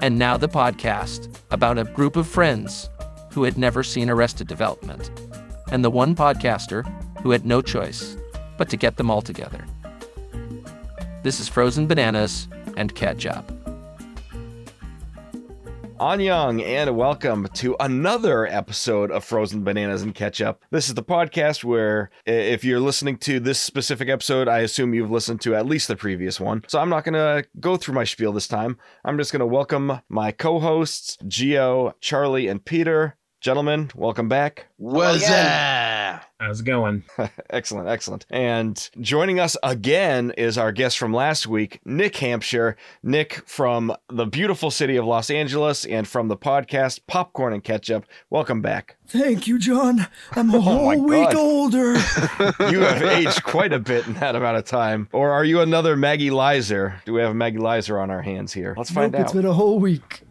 And now the podcast about a group of friends who had never seen Arrested Development, and the one podcaster who had no choice but to get them all together. This is Frozen Bananas and Catch-Up. Annyeong, and welcome to another episode of Frozen Bananas and Catch-Up. This is the podcast where, if you're listening to this specific episode, I assume you've listened to at least the previous one. So I'm not going to go through my spiel this time. I'm just going to welcome my co hosts, Geo, Charlie, and Peter. Gentlemen, welcome back. What's oh, again. How's it going? excellent, excellent. And joining us again is our guest from last week, Nick Hampshire. Nick from the beautiful city of Los Angeles and from the podcast Popcorn and Ketchup. Welcome back. Thank you, John. I'm a Oh whole my week God. older. You have aged quite a bit in that amount of time. Or are you another Maggie Lizer? Do we have a Maggie Lizer on our hands here? Let's find nope, out. It's been a whole week.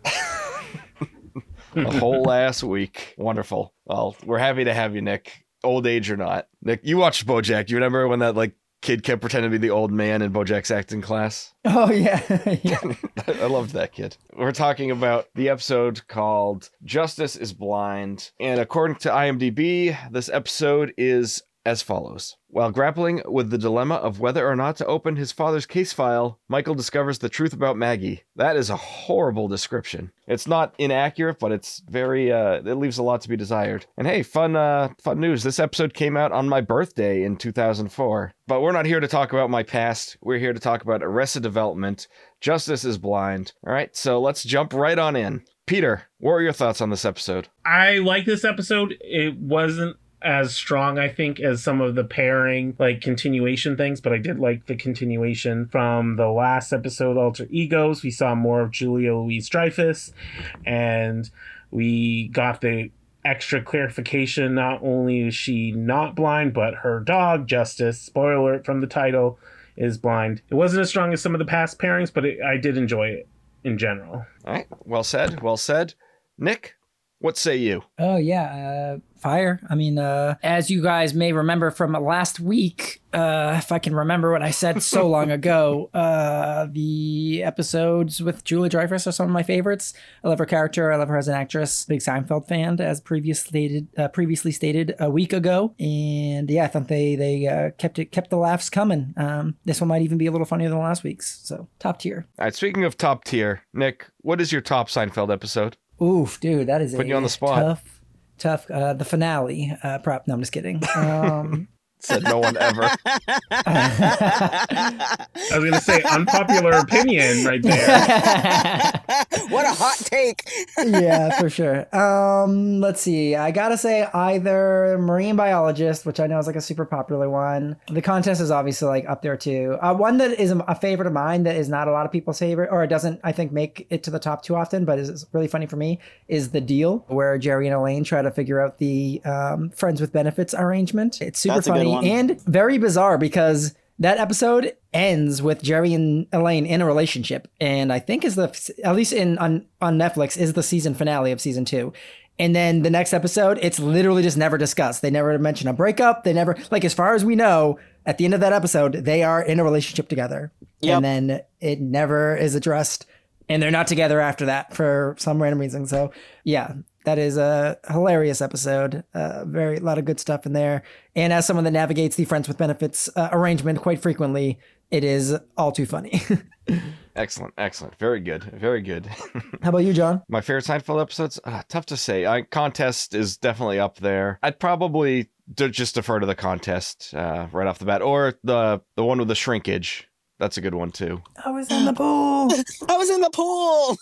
a whole last week. Wonderful. Well, we're happy to have you, Nick. Old age or not. Nick, you watched Bojack. You remember when that like kid kept pretending to be the old man in Bojack's acting class? Oh yeah, yeah. I loved that kid. We're talking about the episode called Justice is Blind. And according to IMDb, this episode is as follows. While grappling with the dilemma of whether or not to open his father's case file, Michael discovers the truth about Maggie. That is a horrible description. It's not inaccurate, but it's very uh it leaves a lot to be desired. And hey, fun uh fun news. This episode came out on my birthday in 2004. But we're not here to talk about my past. We're here to talk about Arrested Development. Justice is blind. All right, so let's jump right on in. Peter, what are your thoughts on this episode? I like this episode. It wasn't as strong, I think, as some of the pairing, like continuation things, but I did like the continuation from the last episode, Alter Egos. We saw more of Julia Louise Dreyfus, and we got the extra clarification. Not only is she not blind, but her dog, Justice, spoiler alert from the title, is blind. It wasn't as strong as some of the past pairings, but it, I did enjoy it in general. All right, well said, well said. Nick, what say you? Oh yeah, uh, fire. I mean, uh, as you guys may remember from last week, uh, if I can remember what I said so long ago, uh, the episodes with Julia Dreyfus are some of my favorites. I love her character. I love her as an actress. Big Seinfeld fan, as previous stated, uh, previously stated a week ago. And yeah, I thought they they uh, kept it kept the laughs coming. Um, this one might even be a little funnier than last week's. So top tier. All right, speaking of top tier, Nick, what is your top Seinfeld episode? Oof, dude, that is Putting a you on the spot. Tough, tough. Uh, the finale. Uh, prop. No, I'm just kidding. Um, Said no one ever. I was going to say unpopular opinion right there. what a hot take. yeah, for sure. Um, let's see. I gotta say either marine biologist, which I know is like a super popular one. The contest is obviously like up there too. Uh, one that is a favorite of mine that is not a lot of people's favorite, or it doesn't I think make it to the top too often, but is really funny for me is the deal where Jerry and Elaine try to figure out the um, friends with benefits arrangement. It's super That's funny one. and very bizarre because that episode ends with Jerry and Elaine in a relationship, and I think is the at least in on on Netflix is the season finale of season two. And then the next episode, it's literally just never discussed. They never mention a breakup. They never like as far as we know, at the end of that episode, they are in a relationship together, Yep. and then it never is addressed, and they're not together after that for some random reason. So yeah, that is a hilarious episode. Uh, very a lot of good stuff in there. And as someone that navigates the friends with benefits uh, arrangement quite frequently, it is all too funny. excellent, excellent. Very good, very good. How about you, John? My favorite Seinfeld episodes? Uh, tough to say. I, contest is definitely up there. I'd probably d- just defer to the contest uh, right off the bat, or the the one with the shrinkage. That's a good one too. I was in the pool. I was in the pool.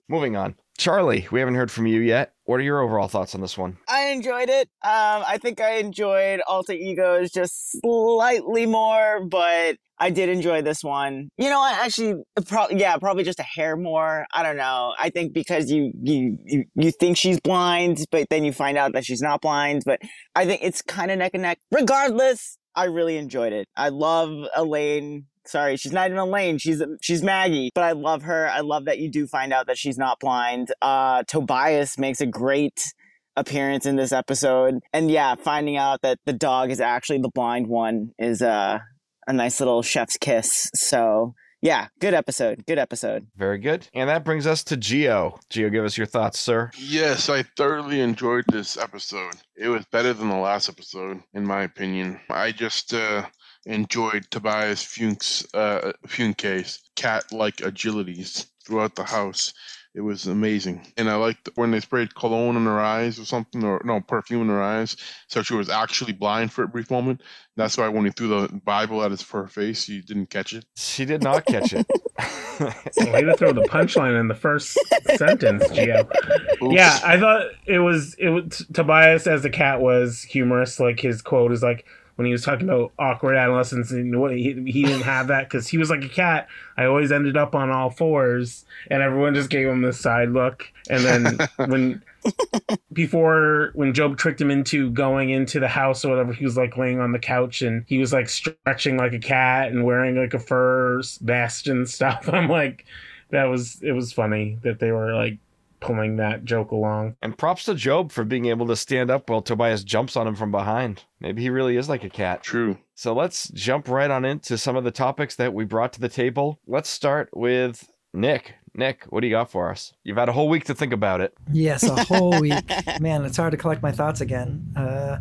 Moving on. Charlie, we haven't heard from you yet. What are your overall thoughts on this one? I enjoyed it. Um, I think I enjoyed Alter Egos just slightly more, but I did enjoy this one. You know, I actually, probably, yeah, probably just a hair more. I don't know. I think because you, you, you, you think she's blind, but then you find out that she's not blind. But I think it's kind of neck and neck. Regardless, I really enjoyed it. I love Elaine. Sorry, she's not even Elaine. She's she's Maggie, but I love her. I love that you do find out that she's not blind. Uh, Tobias makes a great appearance in this episode, and yeah, finding out that the dog is actually the blind one is uh, a nice little chef's kiss. So Yeah, good episode. Good episode. Very good. And that brings us to Geo. Geo, give us your thoughts, sir. Yes, I thoroughly enjoyed this episode. It was better than the last episode, in my opinion. I just uh, enjoyed Tobias Funke's uh, Funke's cat-like agilities throughout the house. It was amazing, and I liked when they sprayed cologne in her eyes or something, or no perfume in her eyes, so she was actually blind for a brief moment. That's why when he threw the Bible at his for her face, you didn't catch it. She did not catch it. Way to throw the punchline in the first sentence, Gio. Oops. Yeah, I thought it was it was Tobias as a cat was humorous. Like his quote is like when he was talking about awkward adolescence and what he, he didn't have that because he was like a cat. I always ended up on all fours, and everyone just gave him this side look. And then when before when Gob tricked him into going into the house or whatever, he was like laying on the couch and he was like stretching like a cat and wearing like a fur vest and stuff. I'm like, that was it was funny that they were like pulling that joke along. and props to Gob for being able to stand up while Tobias jumps on him from behind. Maybe he really is like a cat. True. So let's jump right on into some of the topics that we brought to the table. Let's start with Nick. Nick, what do you got for us? You've had a whole week to think about it. Yes, a whole week. Man, it's hard to collect my thoughts again. Uh,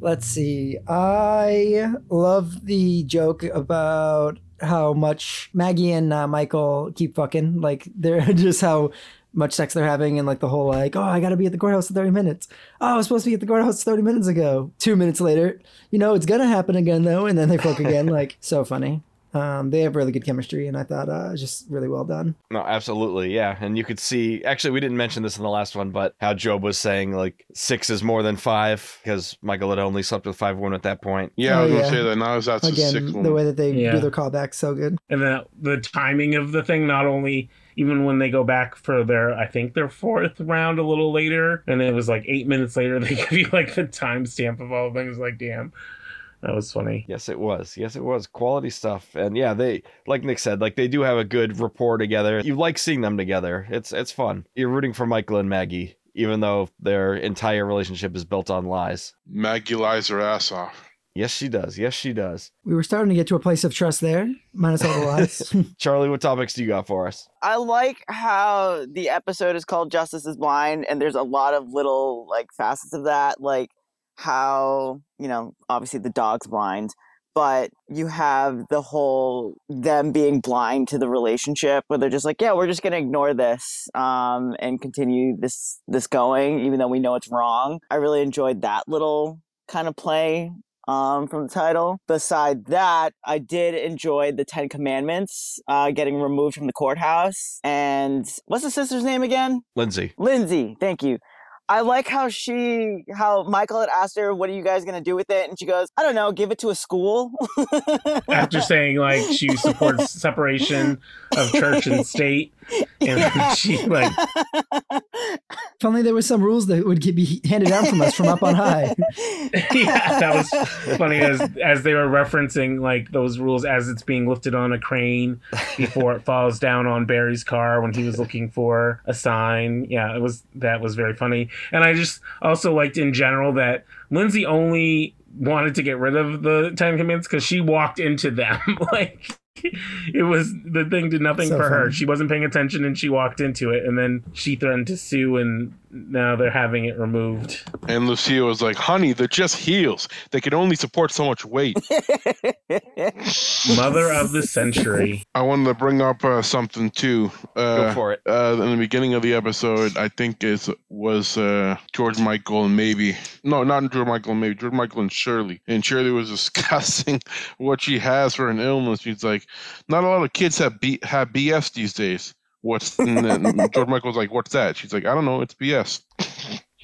let's see. I love the joke about how much Maggie and uh, Michael keep fucking. Like, they're just how much sex they're having, and like the whole, like, oh, I gotta be at the courthouse in 30 minutes. Oh, I was supposed to be at the courthouse 30 minutes ago. Two minutes later, you know, it's gonna happen again, though. And then they fuck again. Like, so funny. Um, they have really good chemistry, and I thought uh, just really well done. No, absolutely, yeah. And you could see, actually, we didn't mention this in the last one, but how Gob was saying like six is more than five because Michael had only slept with five women at that point. Yeah, I Oh, was gonna say that. Now that's the sixth Again, one. the way that they Yeah. do their callbacks, so good. and the the timing of the thing not only even when they go back for their i think their fourth round a little later and it was like eight minutes later they give you like the timestamp of all things like damn that was funny Yes, it was. Yes, it was. Quality stuff. And yeah, they like Nick said, like they do have a good rapport together. You like seeing them together. It's it's fun. You're rooting for Michael and Maggie, even though their entire relationship is built on lies. Maggie lies her ass off. Yes, she does. Yes, she does. We were starting to get to a place of trust there, minus all the lies. Charlie, what topics do you got for us? I like how the episode is called Justice is Blind, and there's a lot of little like facets of that, like how, you know, obviously the dog's blind, but you have the whole them being blind to the relationship where they're just like, yeah, we're just gonna ignore this um and continue this this going, even though we know it's wrong. I really enjoyed that little kind of play um, from the title. Beside that, I did enjoy the Ten Commandments uh, getting removed from the courthouse. And what's the sister's name again? Lindsay. Lindsay. Thank you. I like how she, how Michael had asked her, "What are you guys gonna do with it?" And she goes, "I don't know. Give it to a school." after saying like she supports separation of church and state and she like if only there was some rules that would get be handed down from us from up on high. yeah that was funny as as they were referencing like those rules as it's being lifted on a crane before it falls down on Barry's car when he was looking for a sign. Yeah, it was that was very funny. And I just also liked in general that Lindsay only wanted to get rid of the Ten Commandments because she walked into them. like it was the thing did nothing So for her. She wasn't paying attention and she walked into it and then she threatened to sue and now they're having it removed. And Lucia was like, honey, they're just heels. They can only support so much weight. Mother of the century. I wanted to bring up uh, something too. Uh, Go for it. uh, in the beginning of the episode, I think it was uh, George Michael and Maeby no, not George Michael and Maeby George Michael and Surely. And Surely was discussing what she has for an illness. She's like, not a lot of kids have B- have BS these days. What's and then George Michael's like, what's that? She's like, I don't know, it's BS.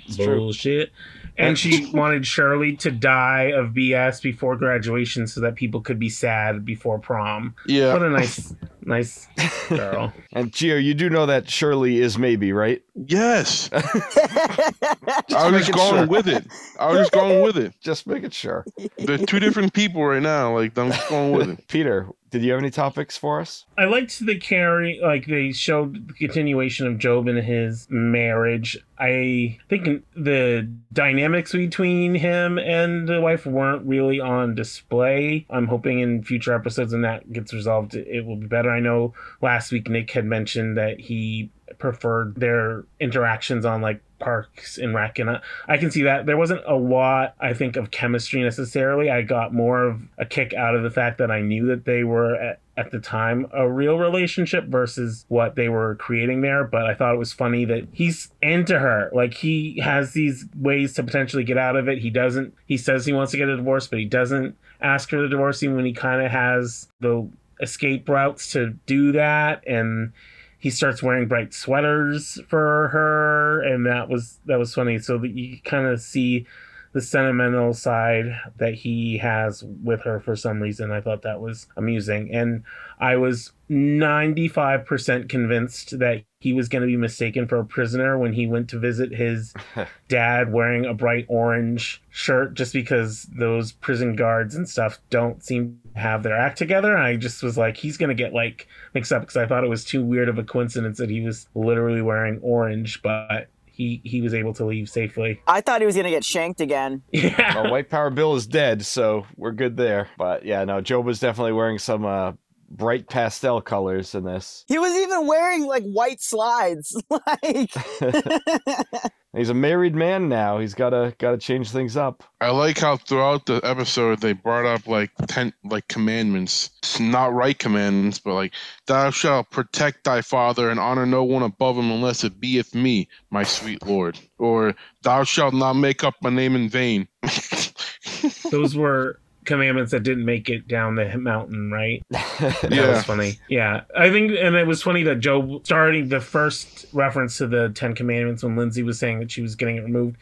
It's true. Bullshit. And she wanted Surely to die of BS before graduation so that people could be sad before prom. Yeah, What a nice, nice girl. And Gio, you do know that Surely is Maeby, right? yes. I was just going sure. with it. I was just going with it. Just making sure. They're two different people right now. Like I'm just going with it. Peter, did you have any topics for us? I liked the carry, like they showed the continuation of Gob and his marriage. I think the dynamics between him and the wife weren't really on display. I'm hoping in future episodes when that gets resolved, it will be better. I know last week Nick had mentioned that he preferred their interactions on like Parks and Rec, and I, I can see that there wasn't a lot, I think, of chemistry necessarily. I got more of a kick out of the fact that I knew that they were at, at the time a real relationship versus what they were creating there. But I thought it was funny that he's into her. Like he has these ways to potentially get out of it. He doesn't. He says he wants to get a divorce, but he doesn't ask for the divorce even when he kind of has the escape routes to do that and he starts wearing bright sweaters for her and that was that was funny. So that you kind of see the sentimental side that he has with her for some reason i thought that was amusing and i was 95% convinced that he was going to be mistaken for a prisoner when he went to visit his dad wearing a bright orange shirt just because those prison guards and stuff don't seem to have their act together. And I just was like, he's going to get like mixed up because I thought it was too weird of a coincidence that he was literally wearing orange, but he he was able to leave safely. I thought he was gonna get shanked again. Yeah. Well, White Power Bill is dead, so we're good there. But yeah, no, Gob was definitely wearing some uh, bright pastel colors in this. He was even wearing like white slides. like He's a married man now. He's gotta gotta change things up. I like how throughout the episode they brought up like ten like commandments. It's not right commandments, but like thou shalt protect thy father and honor no one above him unless it be beeth me, my sweet lord. Or thou shalt not make up my name in vain. Those were commandments that didn't make it down the mountain, right? That Yeah. was funny. Yeah. I think, and it was funny that Gob starting the first reference to the Ten Commandments when Lindsay was saying that she was getting it removed,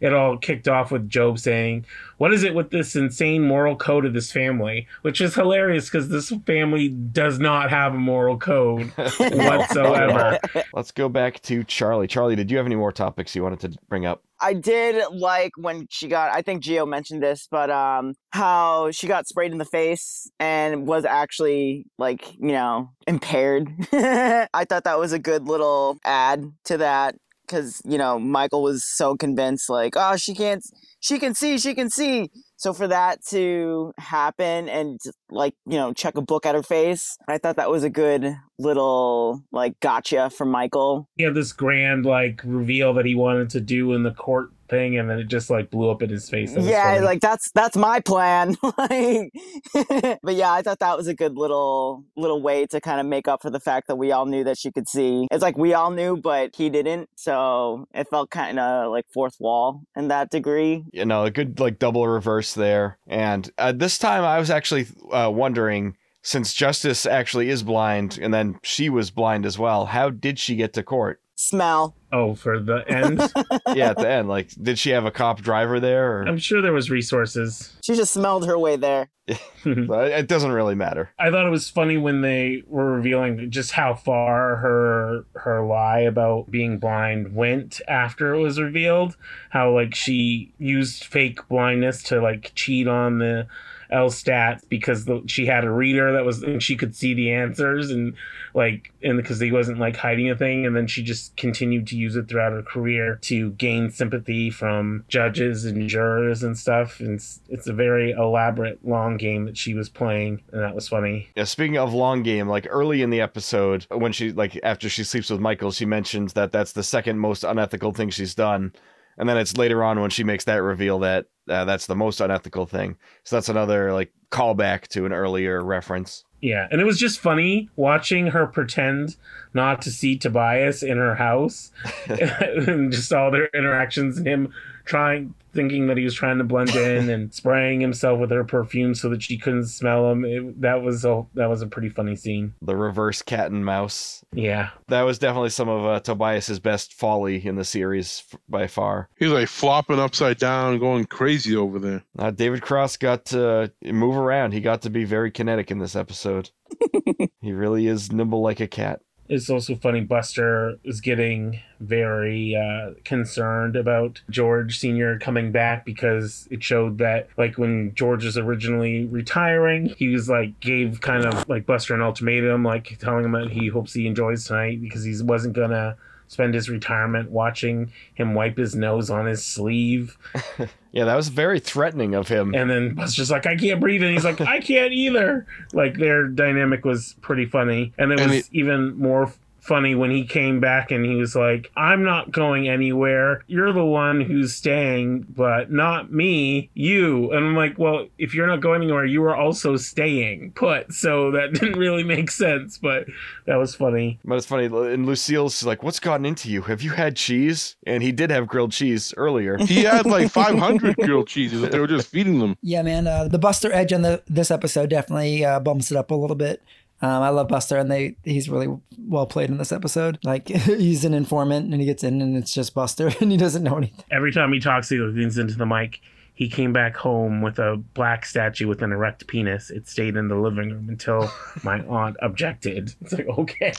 it all kicked off with Gob saying, What is it with this insane moral code of this family? Which is hilarious because this family does not have a moral code whatsoever. Let's go back to Charlie. Charlie, did you have any more topics you wanted to bring up? I did like when she got I think Gio mentioned this, but um how she got sprayed in the face and was actually like, you know, impaired. I thought that was a good little add to that cuz you know, Michael was so convinced like, "Oh, she can't she can see, she can see." So for that to happen and like, you know, check a book at her face, I thought that was a good little like gotcha from Michael. He had this grand like reveal that he wanted to do in the court thing, and then it just like blew up in his face. That yeah like that's that's my plan like but yeah i thought that was a good little little way to kind of make up for the fact that we all knew that she could see it's like we all knew but he didn't so it felt kind of like fourth wall in that degree You know, a good like double reverse there. And uh, this time I was actually uh, wondering, since Justice actually is blind, and then she was blind as well, how did she get to court? Smell oh, for the end, Yeah, at the end, like, did she have a cop driver there? Or I'm sure there was resources. she just smelled her way there it doesn't really matter. I thought it was funny when they were revealing just how far her her lie about being blind went after it was revealed. How like she used fake blindness to like cheat on the LSATs because the, she had a reader that was and she could see the answers and like and because he wasn't like hiding a thing and then she just continued to use it throughout her career to gain sympathy from judges and jurors and stuff. And it's, it's a very elaborate long game that she was playing and that was funny. Yeah, speaking of long game, like early in the episode, when she like after she sleeps with Michael, she mentions that that's the second most unethical thing she's done, and then it's later on when she makes that reveal that uh, that's the most unethical thing. So that's another like callback to an earlier reference. Yeah, and it was just funny watching her pretend not to see Tobias in her house, and just all their interactions and him trying, thinking that he was trying to blend in and spraying himself with her perfume so that she couldn't smell him. It, that was a that was a pretty funny scene. The reverse cat and mouse. Yeah, That was definitely some of uh, Tobias's best folly in the series f- by far. He's like flopping upside down, going crazy over there. Uh, David Cross got to move around. He got to be very kinetic in this episode. he really is nimble like a cat. It's also funny. Buster is getting very uh, concerned about George Senior coming back because it showed that, like, when George was originally retiring, he was like gave kind of like Buster an ultimatum, like telling him that he hopes he enjoys tonight because he wasn't gonna spend his retirement watching him wipe his nose on his sleeve. Yeah, that was very threatening of him. And then Buster's like, I can't breathe. And he's like, I can't either. Like their dynamic was pretty funny. And it And was it- even more funny when he came back and he was like, I'm not going anywhere. You're the one who's staying, but not me, you. And I'm like, well, if you're not going anywhere, you are also staying put. So that didn't really make sense, but that was funny. But it's funny, and Lucille's like, "What's gotten into you? Have you had cheese?" And he did have grilled cheese earlier. He had like 500 grilled cheeses that they were just feeding them. Yeah, man. Uh, the Buster edge on the this episode definitely uh, bumps it up a little bit. Um, I love Buster, and they he's really well played in this episode. Like he's an informant, and he gets in, and it's just Buster, and he doesn't know anything. Every time he talks, he leans into the mic. He came back home with a black statue with an erect penis. It stayed in the living room until my aunt objected. It's like, okay.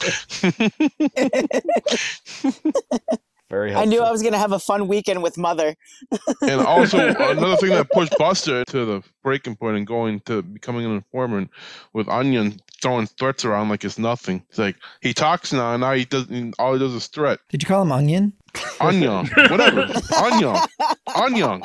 Very I knew I was gonna have a fun weekend with mother. And also another thing that pushed Buster to the breaking point and going to becoming an informant with Onion throwing threats around like it's nothing. It's like he talks now, and now he doesn't. All he does is threat. Did you call him Onion? Onion, whatever. Onion, Onion.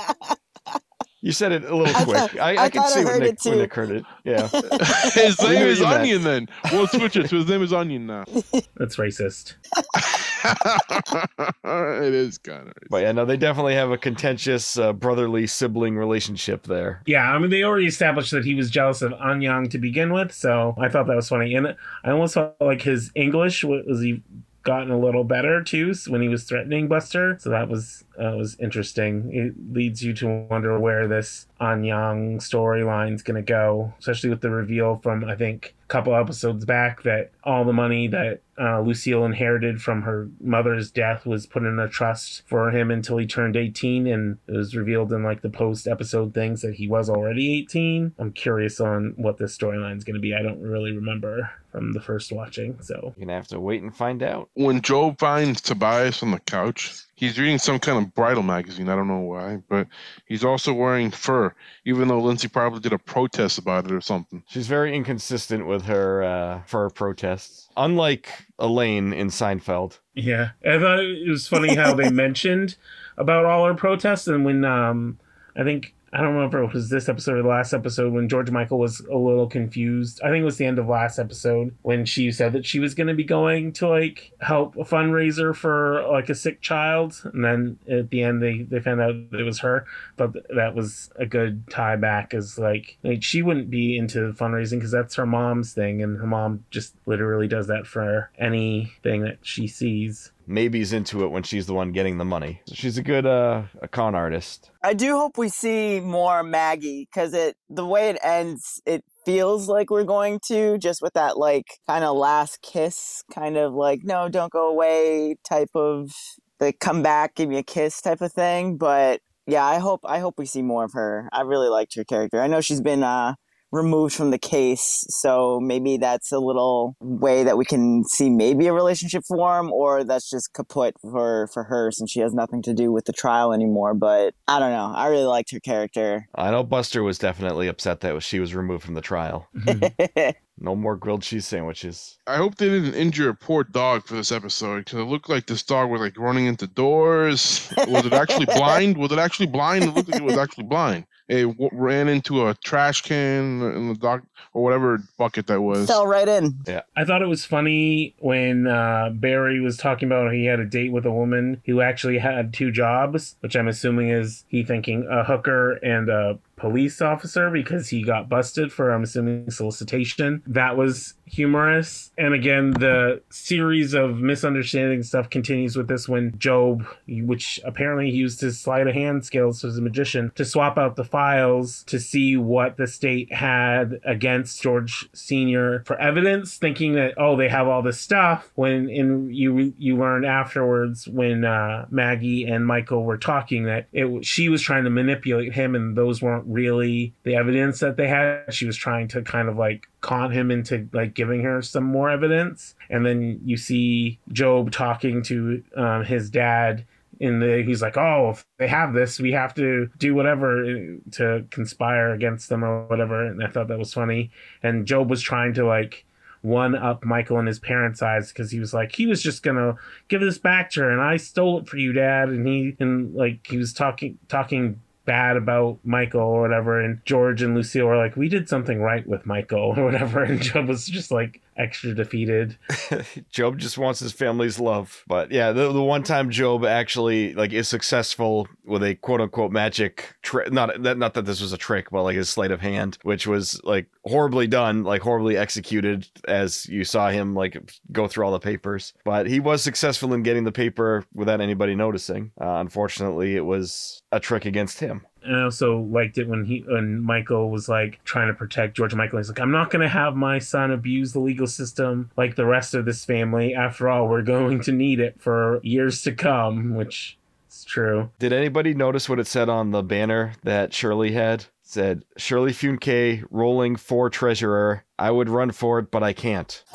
You said it a little I quick. thought- I, I I, could thought I see when Nick, it when too. Nick heard it. Yeah. His name is you meant. Onion. Then we'll switch it. to his name is Onion now. That's racist. it is kind of. But yeah, no, they definitely have a contentious uh, brotherly sibling relationship there. Yeah, I mean, they already established that he was jealous of Annyong to begin with, so I thought that was funny. And I almost felt like his English was he gotten a little better too when he was threatening Buster. So that was uh, was interesting. It leads you to wonder where this Annyong storyline's going to go, especially with the reveal from I think a couple episodes back that all the money that uh, Lucille inherited from her mother's death was put in a trust for him until he turned 18 and it was revealed in like the post episode things that he was already 18 i'm curious on what this storyline is going to be. I don't really remember from the first watching so. You're gonna have to wait and find out. when Joe finds Tobias on the couch, he's reading some kind of bridal magazine. I don't know why, but he's also wearing fur, even though Lindsay probably did a protest about it or something. She's very inconsistent with her uh, fur protests. Unlike Elaine in Seinfeld. yeah i thought it was funny how they mentioned about all her protests and when um i think I don't remember if it was this episode or the last episode when George Michael was a little confused. I think it was the end of last episode when she said that she was going to be going to like help a fundraiser for like a sick child, and then at the end they they found out it was her. But that was a good tie back, as like, like she wouldn't be into fundraising because that's her mom's thing, and her mom just literally does that for anything that she sees. Maeby's into it when she's the one getting the money. So she's a good uh, a con artist. I do hope we see more Maggie because it the way it ends, it feels like we're going to just with that like kind of last kiss, kind of like no, don't go away type of the come back, give me a kiss type of thing. But yeah, I hope I hope we see more of her. I really liked her character. I know she's been uh removed from the case. So maybe that's a little way that we can see maybe a relationship form or that's just kaput for for her since she has nothing to do with the trial anymore. But i don't know. I really liked her character. I know Buster was definitely upset that she was removed from the trial. Mm-hmm. No more grilled cheese sandwiches. I hope they didn't injure a poor dog for this episode because it looked like this dog was like running into doors. Was it actually blind? Was it actually blind? It looked like it was actually blind. It w- ran into a trash can in the dog or whatever bucket that was. fell right in Yeah. I thought it was funny when uh, Barry was talking about he had a date with a woman who actually had two jobs, which I'm assuming is he thinking a hooker and a police officer because he got busted for I'm assuming solicitation. That was humorous. And again, the series of misunderstanding stuff continues with this when Gob, which apparently used his sleight of hand skills as a magician, to swap out the files to see what the state had against George Senior for evidence, thinking that oh they have all this stuff. When in you you learned afterwards when uh, Maggie and Michael were talking that it she was trying to manipulate him and those weren't really the evidence that they had. She was trying to kind of like con him into like giving her some more evidence. And then you see Gob talking to um, his dad. In the, he's like, oh, if they have this, we have to do whatever to conspire against them or whatever. And I thought that was funny. And Gob was trying to like one up Michael in his parents' eyes because he was like, he was just gonna give this back to her, and I stole it for you, Dad. And he and like he was talking talking bad about Michael or whatever, and George and Lucille were like, we did something right with Michael or whatever, and Gob was just like extra defeated. Gob just wants his family's love. But yeah, the, the one time Gob actually like is successful with a quote unquote magic trick, not that not that this was a trick, but like his sleight of hand, which was like horribly done, like horribly executed, as you saw him like go through all the papers. But he was successful in getting the paper without anybody noticing. Uh, unfortunately, it was a trick against him. And I also liked it when he when Michael was like trying to protect George Michael. He's like, I'm not gonna have my son abuse the legal system like the rest of this family. After all, we're going to need it for years to come, which is true. Did anybody notice what it said on the banner that Surely had? It said Surely Funke rolling for treasurer. I would run for it, but I can't.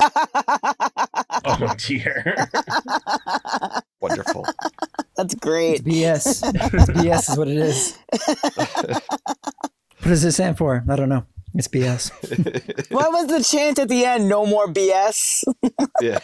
Oh dear. Wonderful. That's It's great. BS. It's BS is what it is. What does it stand for? I don't know. It's BS. What was the chant at the end? No more BS. yeah.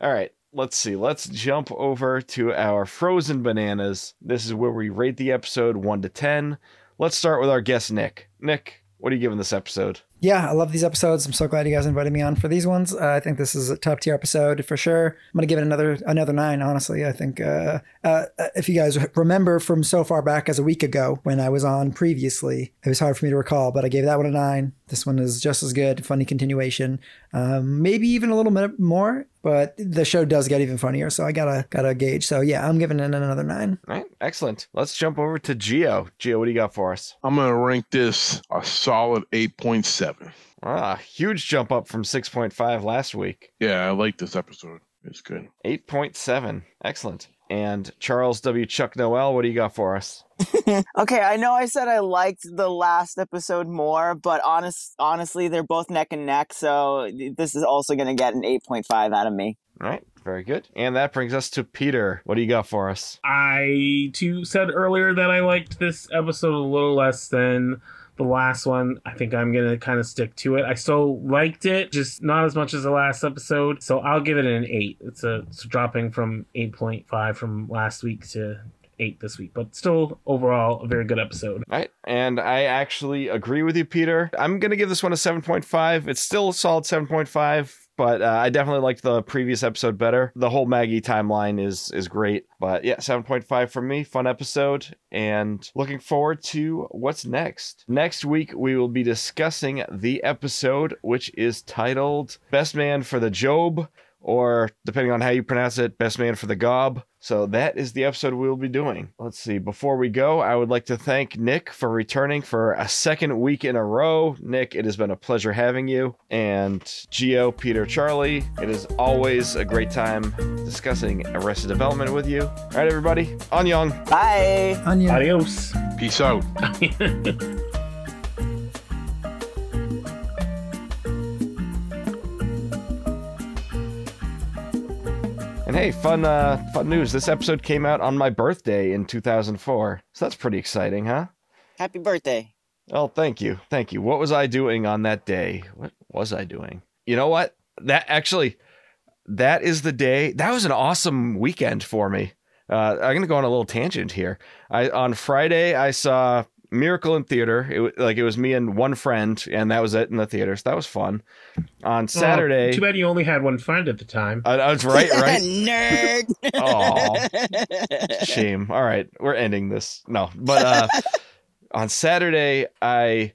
All right. Let's see. Let's jump over to our frozen bananas. This is where we rate the episode 1 to 10. Let's start with our guest, Nick. Nick, what are you giving this episode? Yeah, I love these episodes. I'm so glad you guys invited me on for these ones. Uh, I think this is a top tier episode for sure. I'm gonna give it another another nine. Honestly, I think uh, uh, if you guys remember from so far back as a week ago when I was on previously, it was hard for me to recall, but I gave that one a nine. This one is just as good, funny continuation, um, maybe even a little bit more. But the show does get even funnier, so I gotta gotta gauge. So yeah, I'm giving it another nine. All right. Excellent. Let's jump over to Geo. Geo, what do you got for us? I'm gonna rank this a solid 8.7. Ah, huge jump up from 6.5 last week. Yeah, I like this episode. It's good. 8.7. Excellent. And Charles W. Chuck Noel, what do you got for us? okay, I know I said I liked the last episode more, but honest, honestly, they're both neck and neck. So this is also going to get an 8.5 out of me. All right. Very good. And that brings us to Peter. What do you got for us? I too said earlier that I liked this episode a little less than the last one. I think I'm gonna kind of stick to it. I still liked it, just not as much as the last episode. So I'll give it an eight. It's a it's dropping from eight point five from last week to eight this week, but still overall a very good episode. Right. And I actually agree with you, Peter. I'm going to give this one a 7.5. It's still a solid 7.5. But uh, I definitely liked the previous episode better. The whole Maggie timeline is is great. But yeah, 7.5 from me. Fun episode. And looking forward to what's next. Next week, we will be discussing the episode, which is titled Best Man for the Job, or depending on how you pronounce it, Best Man for the Gob. So that is the episode we will be doing. Let's see. Before we go, I would like to thank Nick for returning for a second week in a row. Nick, it has been a pleasure having you. And Geo, Peter, Charlie, it is always a great time discussing Arrested Development with you. All right, everybody, Annyong. Bye. Onion. Adios. Peace out. And hey, fun uh fun news. This episode came out on my birthday in 2004. So that's pretty exciting, huh? Happy birthday. Oh, thank you. Thank you. What was I doing on that day? What was I doing? You know what? That actually that is the day. That was an awesome weekend for me. Uh, I'm gonna go on a little tangent here. I on Friday I saw Miracle in theater. It was like it was me and one friend, and that was it in the theater. So that was fun. On Saturday, Oh, too bad you only had one friend at the time. I, I was right, right. Nerd. Aw. Shame. All right, we're ending this. No, but uh, on Saturday, I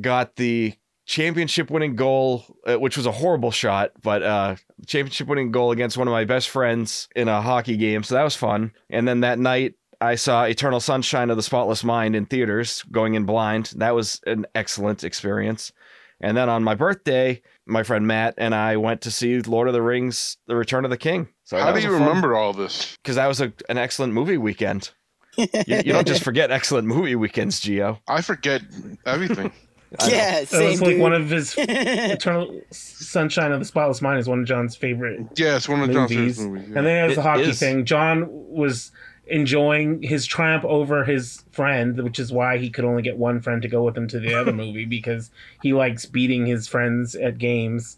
got the championship winning goal, uh, which was a horrible shot, but uh, championship winning goal against one of my best friends in a hockey game. So that was fun. And then that night, I saw Eternal Sunshine of the Spotless Mind in theaters, going in blind. That was an excellent experience. And then on my birthday, my friend Matt and I went to see Lord of the Rings: The Return of the King. So How do you a fun- remember all this? because that was a, an excellent movie weekend. You, you don't just forget excellent movie weekends, Geo. I forget everything. I know. yeah, That same was like dude. one of his Eternal Sunshine of the Spotless Mind is one of John's favorite Yeah, it's one of John's movies. favorite movies. And then there's the It hockey is. thing. John was enjoying his triumph over his friend, which is why he could only get one friend to go with him to the other movie because he likes beating his friends at games.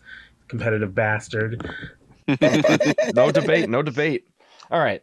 Competitive bastard. no debate, no debate. All right.